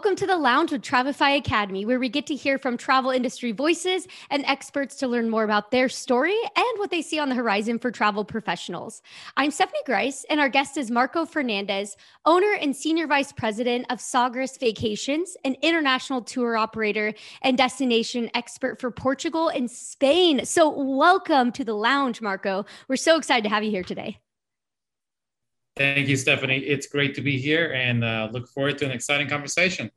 Welcome to the Lounge with Travefy Academy, where we get to hear from travel industry voices and experts to learn more about their story and what they see on the horizon for travel professionals. I'm Stephanie Grice, and our guest is Marco Fernandes, owner and senior vice president of Sagres Vacations, an international tour operator and destination expert for Portugal and Spain. So, welcome to the Lounge, Marco. We're so excited to have you here today. Thank you, Stephanie. It's great to be here and uh, look forward to an exciting conversation.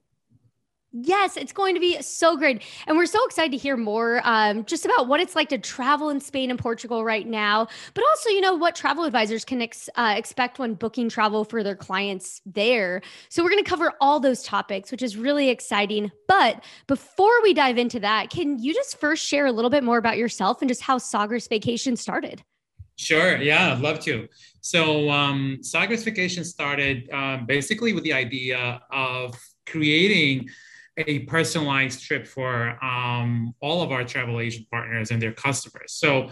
Yes, it's going to be so great. And we're so excited to hear more um, just about what it's like to travel in Spain and Portugal right now, but also, you know, what travel advisors can ex- uh, expect when booking travel for their clients there. So, we're going to cover all those topics, which is really exciting. But before we dive into that, can you just first share a little bit more about yourself and just how Sagres Vacation started? Sure. Yeah, I'd love to. So, um, Sagres Vacation started um, basically with the idea of creating a personalized trip for um, all of our travel agent partners and their customers. So,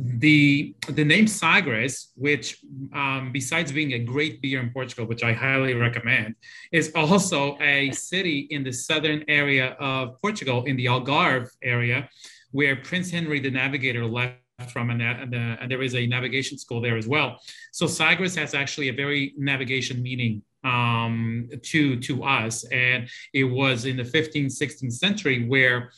the the name Sagres, which um, besides being a great beer in Portugal, which I highly recommend, is also a city in the southern area of Portugal, in the Algarve area, where Prince Henry the Navigator left from and, and there is a navigation school there as well. So Sagres has actually a very navigation meaning um, to to us, and it was in the 15th, 16th century where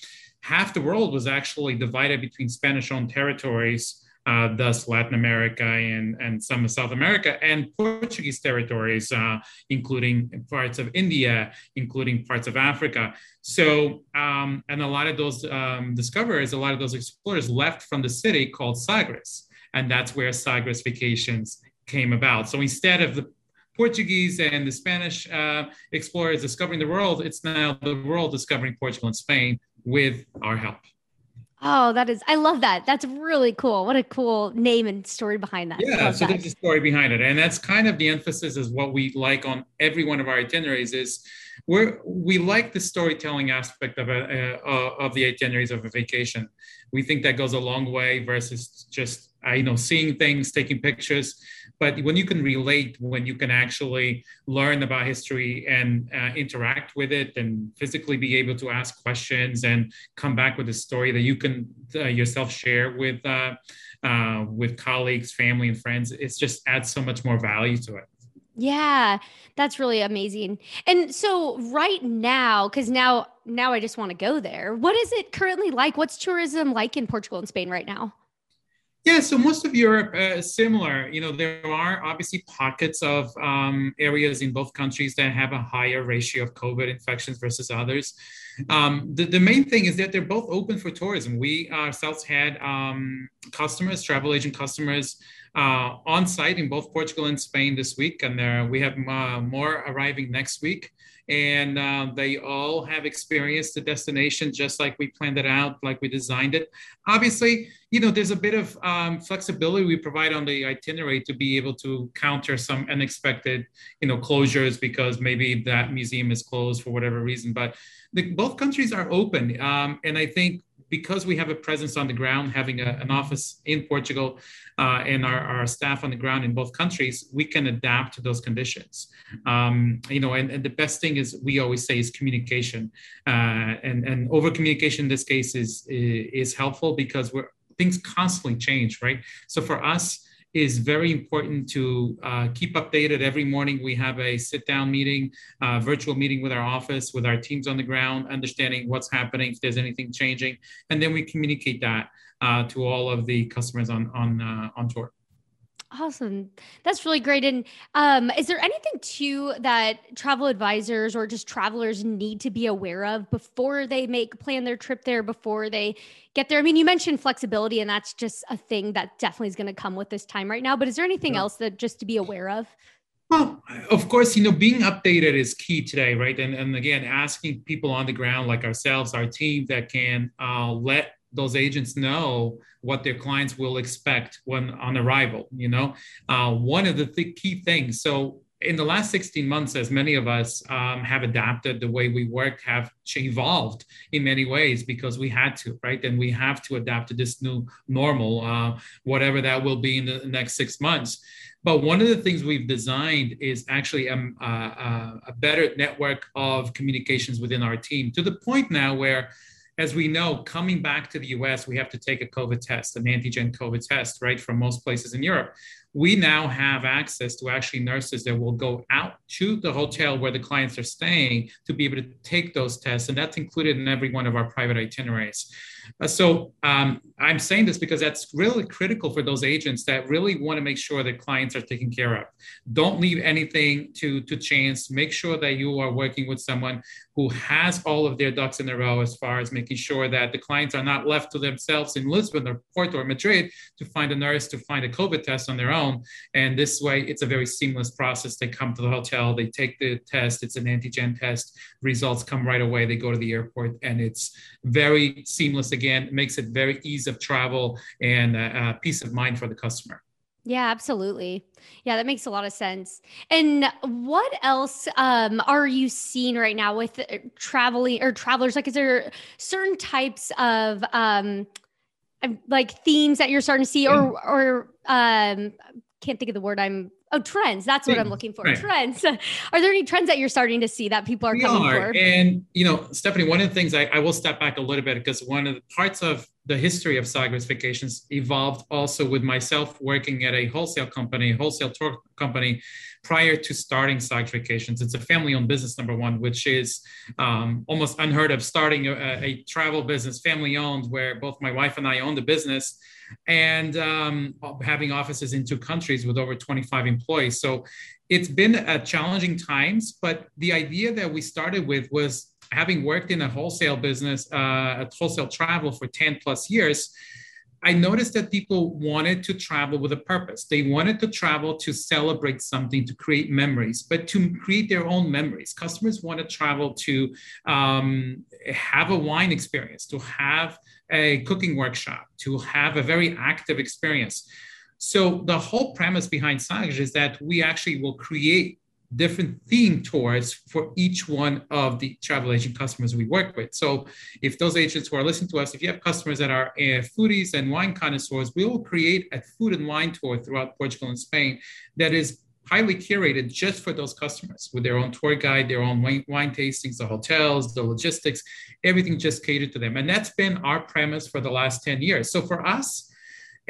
half the world was actually divided between Spanish-owned territories uh, thus Latin America and, and some of South America, and Portuguese territories, uh, including parts of India, including parts of Africa. So, um, and a lot of those um, discoverers, a lot of those explorers left from the city called Sagres, and that's where Sagres vacations came about. So instead of the Portuguese and the Spanish uh, explorers discovering the world, it's now the world discovering Portugal and Spain with our help. Oh, that is, I love that. That's really cool. What a cool name and story behind that. Yeah, so that. there's a story behind it. And that's kind of the emphasis is what we like on every one of our itineraries is we're, we like the storytelling aspect of, a, uh, of the itineraries of a vacation. We think that goes a long way versus just uh, you know seeing things taking pictures but when you can relate when you can actually learn about history and uh, interact with it and physically be able to ask questions and come back with a story that you can uh, yourself share with uh, uh with colleagues family and friends it just adds so much more value to it yeah, that's really amazing. And so right now cuz now now I just want to go there. What is it currently like? What's tourism like in Portugal and Spain right now? Yeah, so most of Europe uh, is similar. You know, there are obviously pockets of um, areas in both countries that have a higher ratio of COVID infections versus others. Um, the, the main thing is that they're both open for tourism. We ourselves had um, customers, travel agent customers, uh, on site in both Portugal and Spain this week, and there, we have uh, more arriving next week and uh, they all have experienced the destination just like we planned it out, like we designed it. Obviously, you know, there's a bit of um, flexibility we provide on the itinerary to be able to counter some unexpected, you know, closures because maybe that museum is closed for whatever reason. But the, both countries are open, um, and I think because we have a presence on the ground, having a, an office in Portugal uh, and our, our staff on the ground in both countries, we can adapt to those conditions. Um, you know, and, and, the best thing is we always say is communication, uh, and and over communication in this case is is helpful because we're things constantly change, right? So for us is very important to uh, keep updated. Every morning we have a sit down meeting, uh, virtual meeting with our office, with our teams on the ground, understanding what's happening, if there's anything changing, and then we communicate that uh, to all of the customers on on uh, on tour. Awesome. That's really great. And um, is there anything too that travel advisors or just travelers need to be aware of before they make plan their trip there, before they get there? I mean, you mentioned flexibility, and that's just a thing that definitely is going to come with this time right now. But is there anything yeah. else that just to be aware of? Well, of course, you know, being updated is key today, right? And, and again, asking people on the ground like ourselves, our team that can uh, let those agents know what their clients will expect when on arrival you know uh, one of the th- key things so in the last 16 months, as many of us um, have adapted the way we work, have evolved in many ways because we had to, right? And we have to adapt to this new normal, uh, whatever that will be in the next six months. But one of the things we've designed is actually a, um, a, a better network of communications within our team to the point now where as we know, coming back to the US, we have to take a COVID test, an antigen COVID test, right, from most places in Europe we now have access to actually nurses that will go out to the hotel where the clients are staying to be able to take those tests. And that's included in every one of our private itineraries. Uh, so um, I'm saying this because that's really critical for those agents that really want to make sure that clients are taken care of. Don't leave anything to, to chance. Make sure that you are working with someone who has all of their ducks in a row as far as making sure that the clients are not left to themselves in Lisbon or Porto or Madrid to find a nurse to find a COVID test on their own. And this way, it's a very seamless process. They come to the hotel, they take the test, it's an antigen test, results come right away, they go to the airport, and it's very seamless again, makes it very easy of travel and uh, uh, peace of mind for the customer. Yeah, absolutely. Yeah, that makes a lot of sense. And what else um, are you seeing right now with uh, traveling or travelers? Like, is there certain types of um, like themes that you're starting to see, or or um, can't think of the word I'm Oh, trends. That's what I'm looking for. Right. Trends. Are there any trends that you're starting to see that people are we coming are. for? And, you know, Stephanie, one of the things I, I, will step back a little bit because one of the parts of the history of Sagres Vacations evolved also with myself working at a wholesale company, wholesale tour company prior to starting Sagres Vacations. It's a family owned business, number one, which is um, almost unheard of starting a, a travel business, family owned, where both my wife and I own the business and um, having offices in two countries with over 25 employees. So it's been challenging times, but the idea that we started with was having worked in a wholesale business, uh, a wholesale travel for 10 plus years. I noticed that people wanted to travel with a purpose. They wanted to travel to celebrate something, to create memories, but to create their own memories. Customers want to travel to um, have a wine experience, to have a cooking workshop, to have a very active experience. So the whole premise behind Sagres is that we actually will create different theme tours for each one of the travel agent customers we work with. So if those agents who are listening to us, if you have customers that are uh, foodies and wine connoisseurs, we will create a food and wine tour throughout Portugal and Spain that is highly curated just for those customers with their own tour guide, their own wine, wine, tastings, the hotels, the logistics, everything just catered to them. And that's been our premise for the last 10 years. So for us,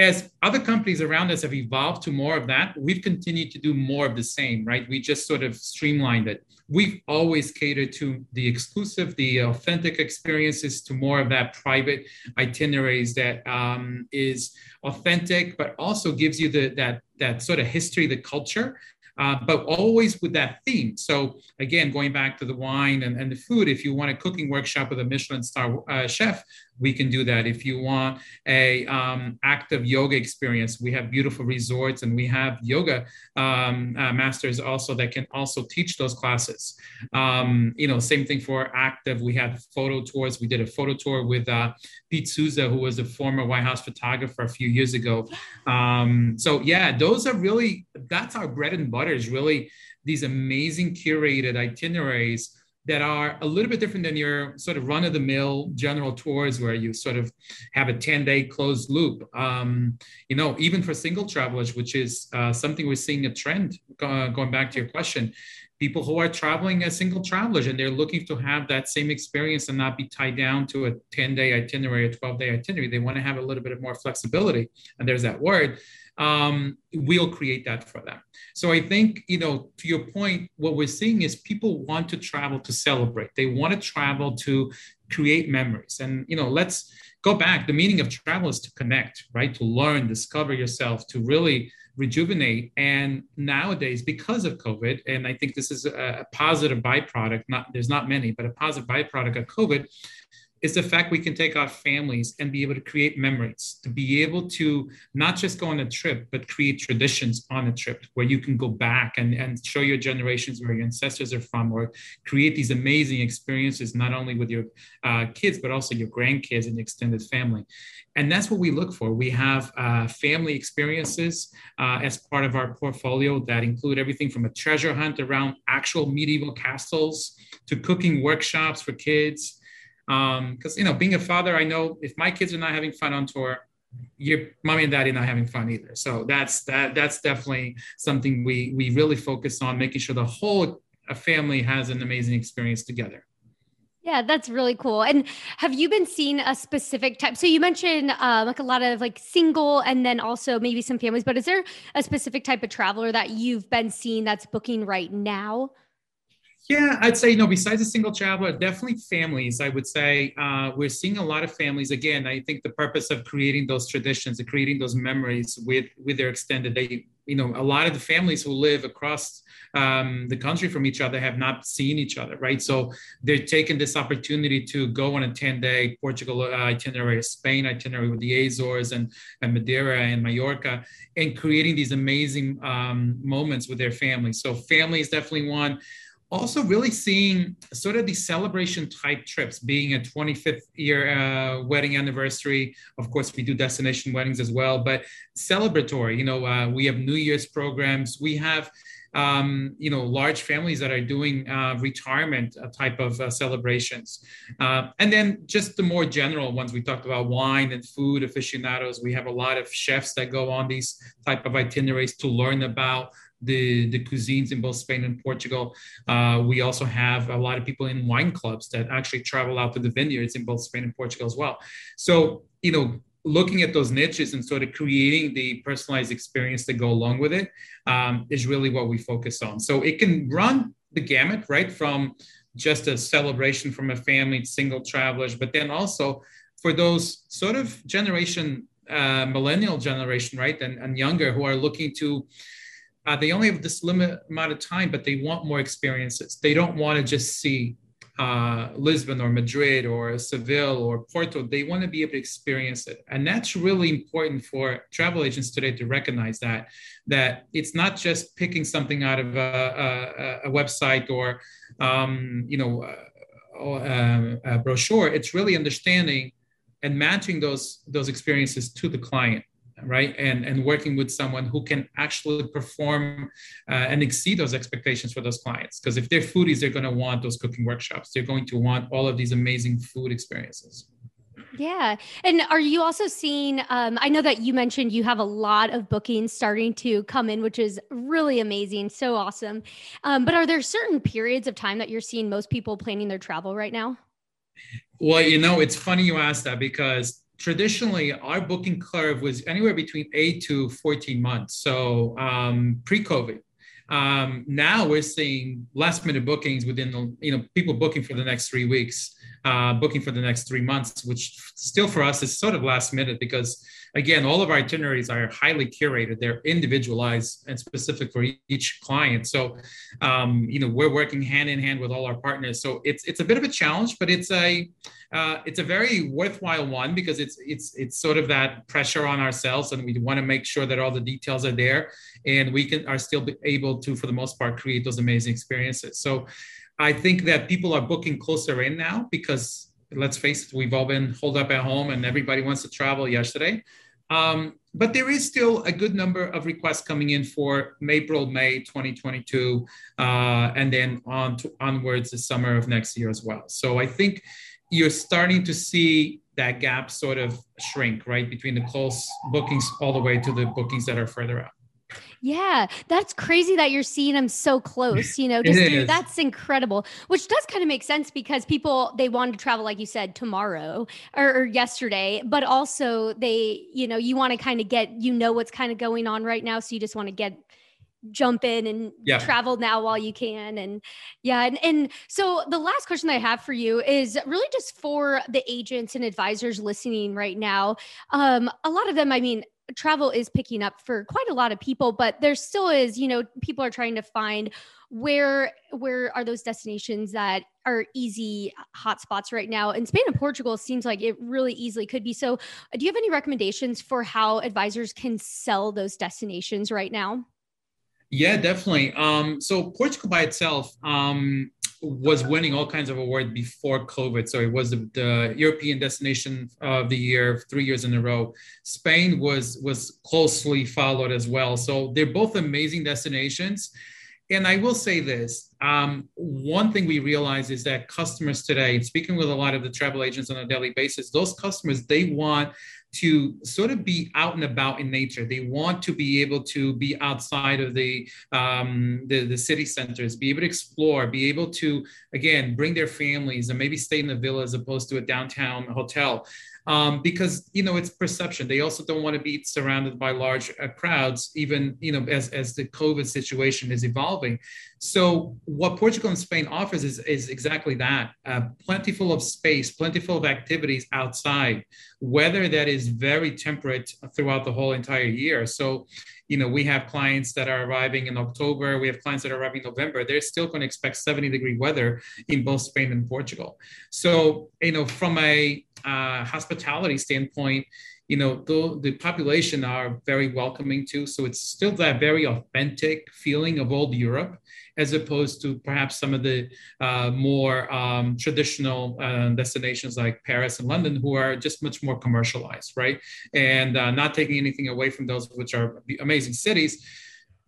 as other companies around us have evolved to more of that, we've continued to do more of the same, right? We just sort of streamlined it. We've always catered to the exclusive, the authentic experiences, to more of that private itineraries that um, is authentic, but also gives you the that that sort of history, the culture, uh, but always with that theme. So again, going back to the wine and, and the food, if you want a cooking workshop with a Michelin star uh, chef, we can do that. If you want a um, active yoga experience, we have beautiful resorts and we have yoga um, uh, masters also that can also teach those classes. Um, you know, same thing for active. We had photo tours. We did a photo tour with uh, Pete Souza, who was a former White House photographer a few years ago. Um, so yeah, those are really that's our bread and butter. Is really these amazing curated itineraries that are a little bit different than your sort of run of the mill general tours where you sort of have a 10 day closed loop. Um, you know, even for single travelers, which is uh, something we're seeing a trend uh, going back to your question, people who are traveling as single travelers and they're looking to have that same experience and not be tied down to a 10 day itinerary, a 12 day itinerary. They want to have a little bit of more flexibility. And there's that word um, we'll create that for them. So I think, you know, to your point, what we're seeing is people want to travel to celebrate. They want to travel to create memories. And, you know, let's go back. The meaning of travel is to connect, right? To learn, discover yourself, to really rejuvenate. And nowadays, because of COVID, and I think this is a, positive byproduct, not there's not many, but a positive byproduct of COVID, is the fact we can take our families and be able to create memories, to be able to not just go on a trip, but create traditions on a trip where you can go back and, and show your generations where your ancestors are from, or create these amazing experiences, not only with your uh, kids, but also your grandkids and extended family. And that's what we look for. We have uh, family experiences uh, as part of our portfolio that include everything from a treasure hunt around actual medieval castles to cooking workshops for kids because um, you know, being a father, I know if my kids are not having fun on tour, your mommy and daddy not having fun either. So that's that that's definitely something we we really focus on making sure the whole family has an amazing experience together. Yeah, that's really cool. And have you been seeing a specific type? So you mentioned uh, like a lot of like single and then also maybe some families, but is there a specific type of traveler that you've been seeing that's booking right now? Yeah, I'd say, you know, besides a single traveler, definitely families. I would say uh, we're seeing a lot of families. Again, I think the purpose of creating those traditions and creating those memories with with their extended, they, you know, a lot of the families who live across um, the country from each other have not seen each other, right? So they're taking this opportunity to go on a 10 day Portugal uh, itinerary, Spain itinerary with the Azores and, and Madeira and Mallorca, and creating these amazing um, moments with their families. So family is definitely one also really seeing sort of the celebration type trips being a 25th year uh, wedding anniversary. Of course we do destination weddings as well but celebratory you know uh, we have new year's programs. We have um, you know large families that are doing uh, retirement uh, type of uh, celebrations. Uh, and then just the more general ones. We talked about wine and food aficionados. We have a lot of chefs that go on these type of itineraries to learn about the, the cuisines in both Spain and Portugal. Uh, we also have a lot of people in wine clubs that actually travel out to the vineyards in both Spain and Portugal as well. So, you know, looking at those niches and sort of creating the personalized experience that go along with it um, is really what we focus on. So it can run the gamut, right, from just a celebration from a family, single travelers, but then also for those sort of generation, uh, millennial generation, right, and, and younger who are looking to uh, they only have this limit amount of time, but they want more experiences. They don't want to just see uh, Lisbon or Madrid or Seville or Porto. They want to be able to experience it, and that's really important for travel agents today to recognize that that it's not just picking something out of a, a, a website or um, you know a, a brochure. It's really understanding and matching those those experiences to the client right and and working with someone who can actually perform uh, and exceed those expectations for those clients because if they're foodies they're going to want those cooking workshops they're going to want all of these amazing food experiences yeah. And are you also seeing? Um, I know that you mentioned you have a lot of bookings starting to come in, which is really amazing. So awesome. Um, but are there certain periods of time that you're seeing most people planning their travel right now? Well, you know, it's funny you ask that because traditionally our booking curve was anywhere between 8 to 14 months. So um, pre-covid um, now we're seeing last minute bookings within the you know people booking for the next three weeks uh, booking for the next three months which still for us is sort of last minute because again all of our itineraries are highly curated. They're individualized and specific for each client. So um, you know we're working hand in hand with all our partners. So it's it's a bit of a challenge but it's a uh, it's a very worthwhile one because it's it's it's sort of that pressure on ourselves, and we want to make sure that all the details are there, and we can are still able to, for the most part, create those amazing experiences. So, I think that people are booking closer in now because let's face it, we've all been holed up at home, and everybody wants to travel yesterday. Um, but there is still a good number of requests coming in for April, May 2022, uh, and then on to, onwards the summer of next year as well. So I think you're starting to see that gap sort of shrink, right, between the close bookings all the way to the bookings that are further out. Yeah, that's crazy that you're seeing them so close, you know, just that's incredible, which does kind of make sense because people they want to travel like you said tomorrow or, or yesterday, but also they, you know, you want to kind of get you know what's kind of going on right now so you just want to get jump in and yeah. travel now while you can and yeah and, and so the last question i have for you is really just for the agents and advisors listening right now um a lot of them i mean travel is picking up for quite a lot of people, but there still is, you know, people are trying to find where where are those destinations that are easy hotspots right now. And spain and portugal seems like it really easily could be. So do you have any recommendations for how advisors can sell those destinations right now? Yeah definitely. Um, so portugal by itself um, was winning all kinds of awards before COVID. So it was the, the, European destination of the year three years in a row. Spain was was closely followed as well. So they're both amazing destinations and I will say this um, one thing we realize is that customers today, speaking with a lot of the travel agents on a daily basis, those customers, they want to sort of be out and about in nature. They want to be able to be outside of the, um, the, the city centers, be able to explore, be able to again bring their families and maybe stay in the villa as opposed to a downtown hotel um, because you know it's perception. They also don't want to be surrounded by large uh, crowds, even you know as as the COVID situation is evolving. So what Portugal and Spain offers is, is exactly that: uh, plentiful of space, plentiful of activities outside, weather that is very temperate throughout the whole entire year. So, you know, we have clients that are arriving in October. We have clients that are arriving in November. They're still going to expect 70 degree weather in both Spain and Portugal. So, you know, from a uh, hospitality standpoint, you know, the, the population are very welcoming too. So it's still that very authentic feeling of old Europe, as opposed to perhaps some of the uh, more um, traditional uh, destinations like Paris and London, who are just much more commercialized, right? And uh, not taking anything away from those which are amazing cities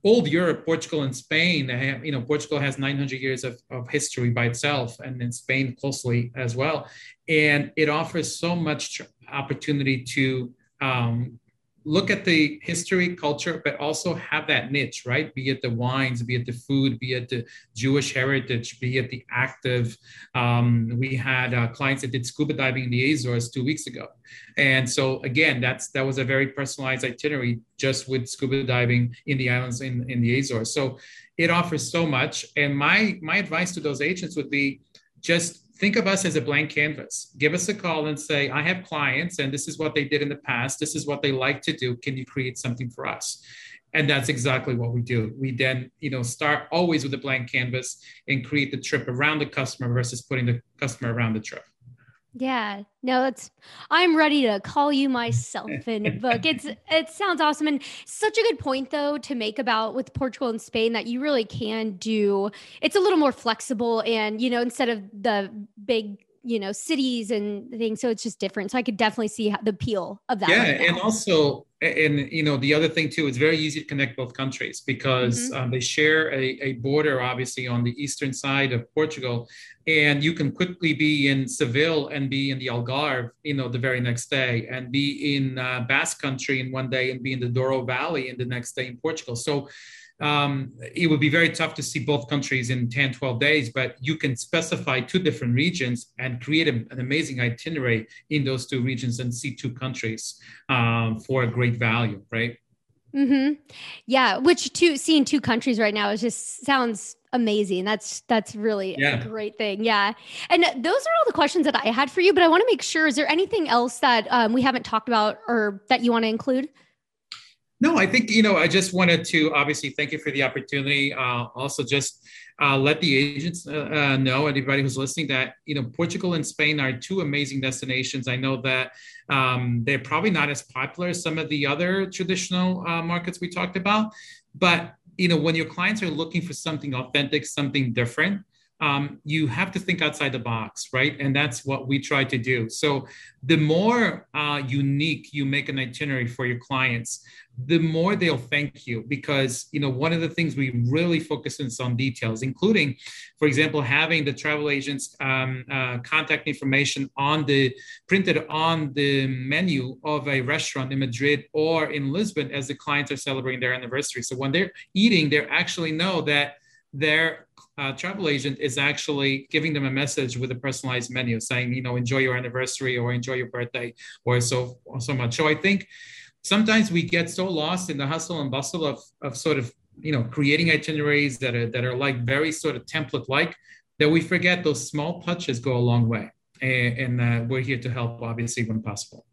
old Europe, Portugal and Spain, have, you know, Portugal has 900 years of, of history by itself, and then Spain closely as well. And it offers so much opportunity to um, look at the history, culture, but also have that niche, right? Be it the wines, be it the food, be it the Jewish heritage, be it the active. Um, we had uh, clients that did scuba diving in the Azores two weeks ago, and so again, that's that was a very personalized itinerary just with scuba diving in the islands in in the Azores. So it offers so much, and my my advice to those agents would be just think of us as a blank canvas. Give us a call and say, I have clients and this is what they did in the past. This is what they like to do. Can you create something for us? And that's exactly what we do. We then, you know, start always with a blank canvas and create the trip around the customer versus putting the customer around the trip. Yeah, no, it's I'm ready to call you myself in a book. It's it sounds awesome and such a good point though to make about with Portugal and Spain that you really can do. It's a little more flexible and you know instead of the big you know cities and things so it's just different. So i could definitely see the appeal of that yeah and also and you know the other thing too it's very easy to connect both countries because mm-hmm. um, they share a, a border obviously on the eastern side of portugal and you can quickly be in seville and be in the algarve you know the very next day and be in uh, basque country in one day and be in the douro valley in the next day in portugal. So um, it would be very tough to see both countries in 10, 12 days, but you can specify two different regions and create a, an amazing itinerary in those two regions and see two countries um, for a great value, right? Mm-hmm. Yeah, which two seeing two countries right now is just sounds amazing. That's that's really yeah. a great thing. Yeah, and those are all the questions that I had for you. But I want to make sure: is there anything else that um, we haven't talked about or that you want to include? No, I think, you know, I just wanted to obviously thank you for the opportunity. Uh, also, just uh, let the agents uh, uh, know, anybody who's listening, that, you know, Portugal and Spain are two amazing destinations. I know that um, they're probably not as popular as some of the other traditional uh, markets we talked about. But, you know, when your clients are looking for something authentic, something different, um, you have to think outside the box, right? And that's what we try to do. So the more uh, unique you make an itinerary for your clients, the more they'll thank you because you know one of the things we really focus on some details including for example having the travel agents um, uh, contact information on the printed on the menu of a restaurant in madrid or in lisbon as the clients are celebrating their anniversary so when they're eating they actually know that their uh, travel agent is actually giving them a message with a personalized menu saying, you know, enjoy your anniversary or enjoy your birthday or so or so much. So I think sometimes we get so lost in the hustle and bustle of, of sort of, you know, creating itineraries that are that are like very sort of template like that we forget those small touches go a long way. And, and uh, we're here to help, obviously, when possible.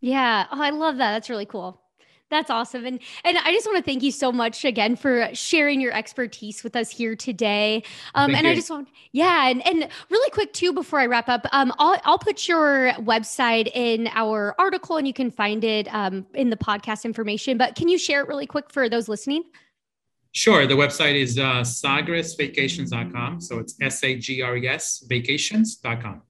Yeah. Oh, I love that. That's really cool. That's awesome. And and I just want to thank you so much again for sharing your expertise with us here today. Um, and you. I just want, yeah, and, and really quick too, before I wrap up, um, I'll, I'll put your website in our article and you can find it um, in the podcast information. But can you share it really quick for those listening? Sure. The website is uh, sagresvacations.com. So it's S A G R E S vacations.com.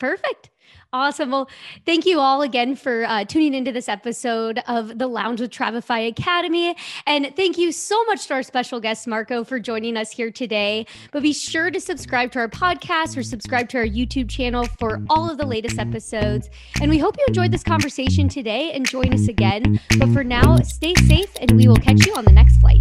Perfect. Awesome. Well, thank you all again for uh, tuning into this episode of the Lounge with Travefy Academy. And thank you so much to our special guest, Marco, for joining us here today. But be sure to subscribe to our podcast or subscribe to our YouTube channel for all of the latest episodes. And we hope you enjoyed this conversation today and join us again. But for now, stay safe and we will catch you on the next flight.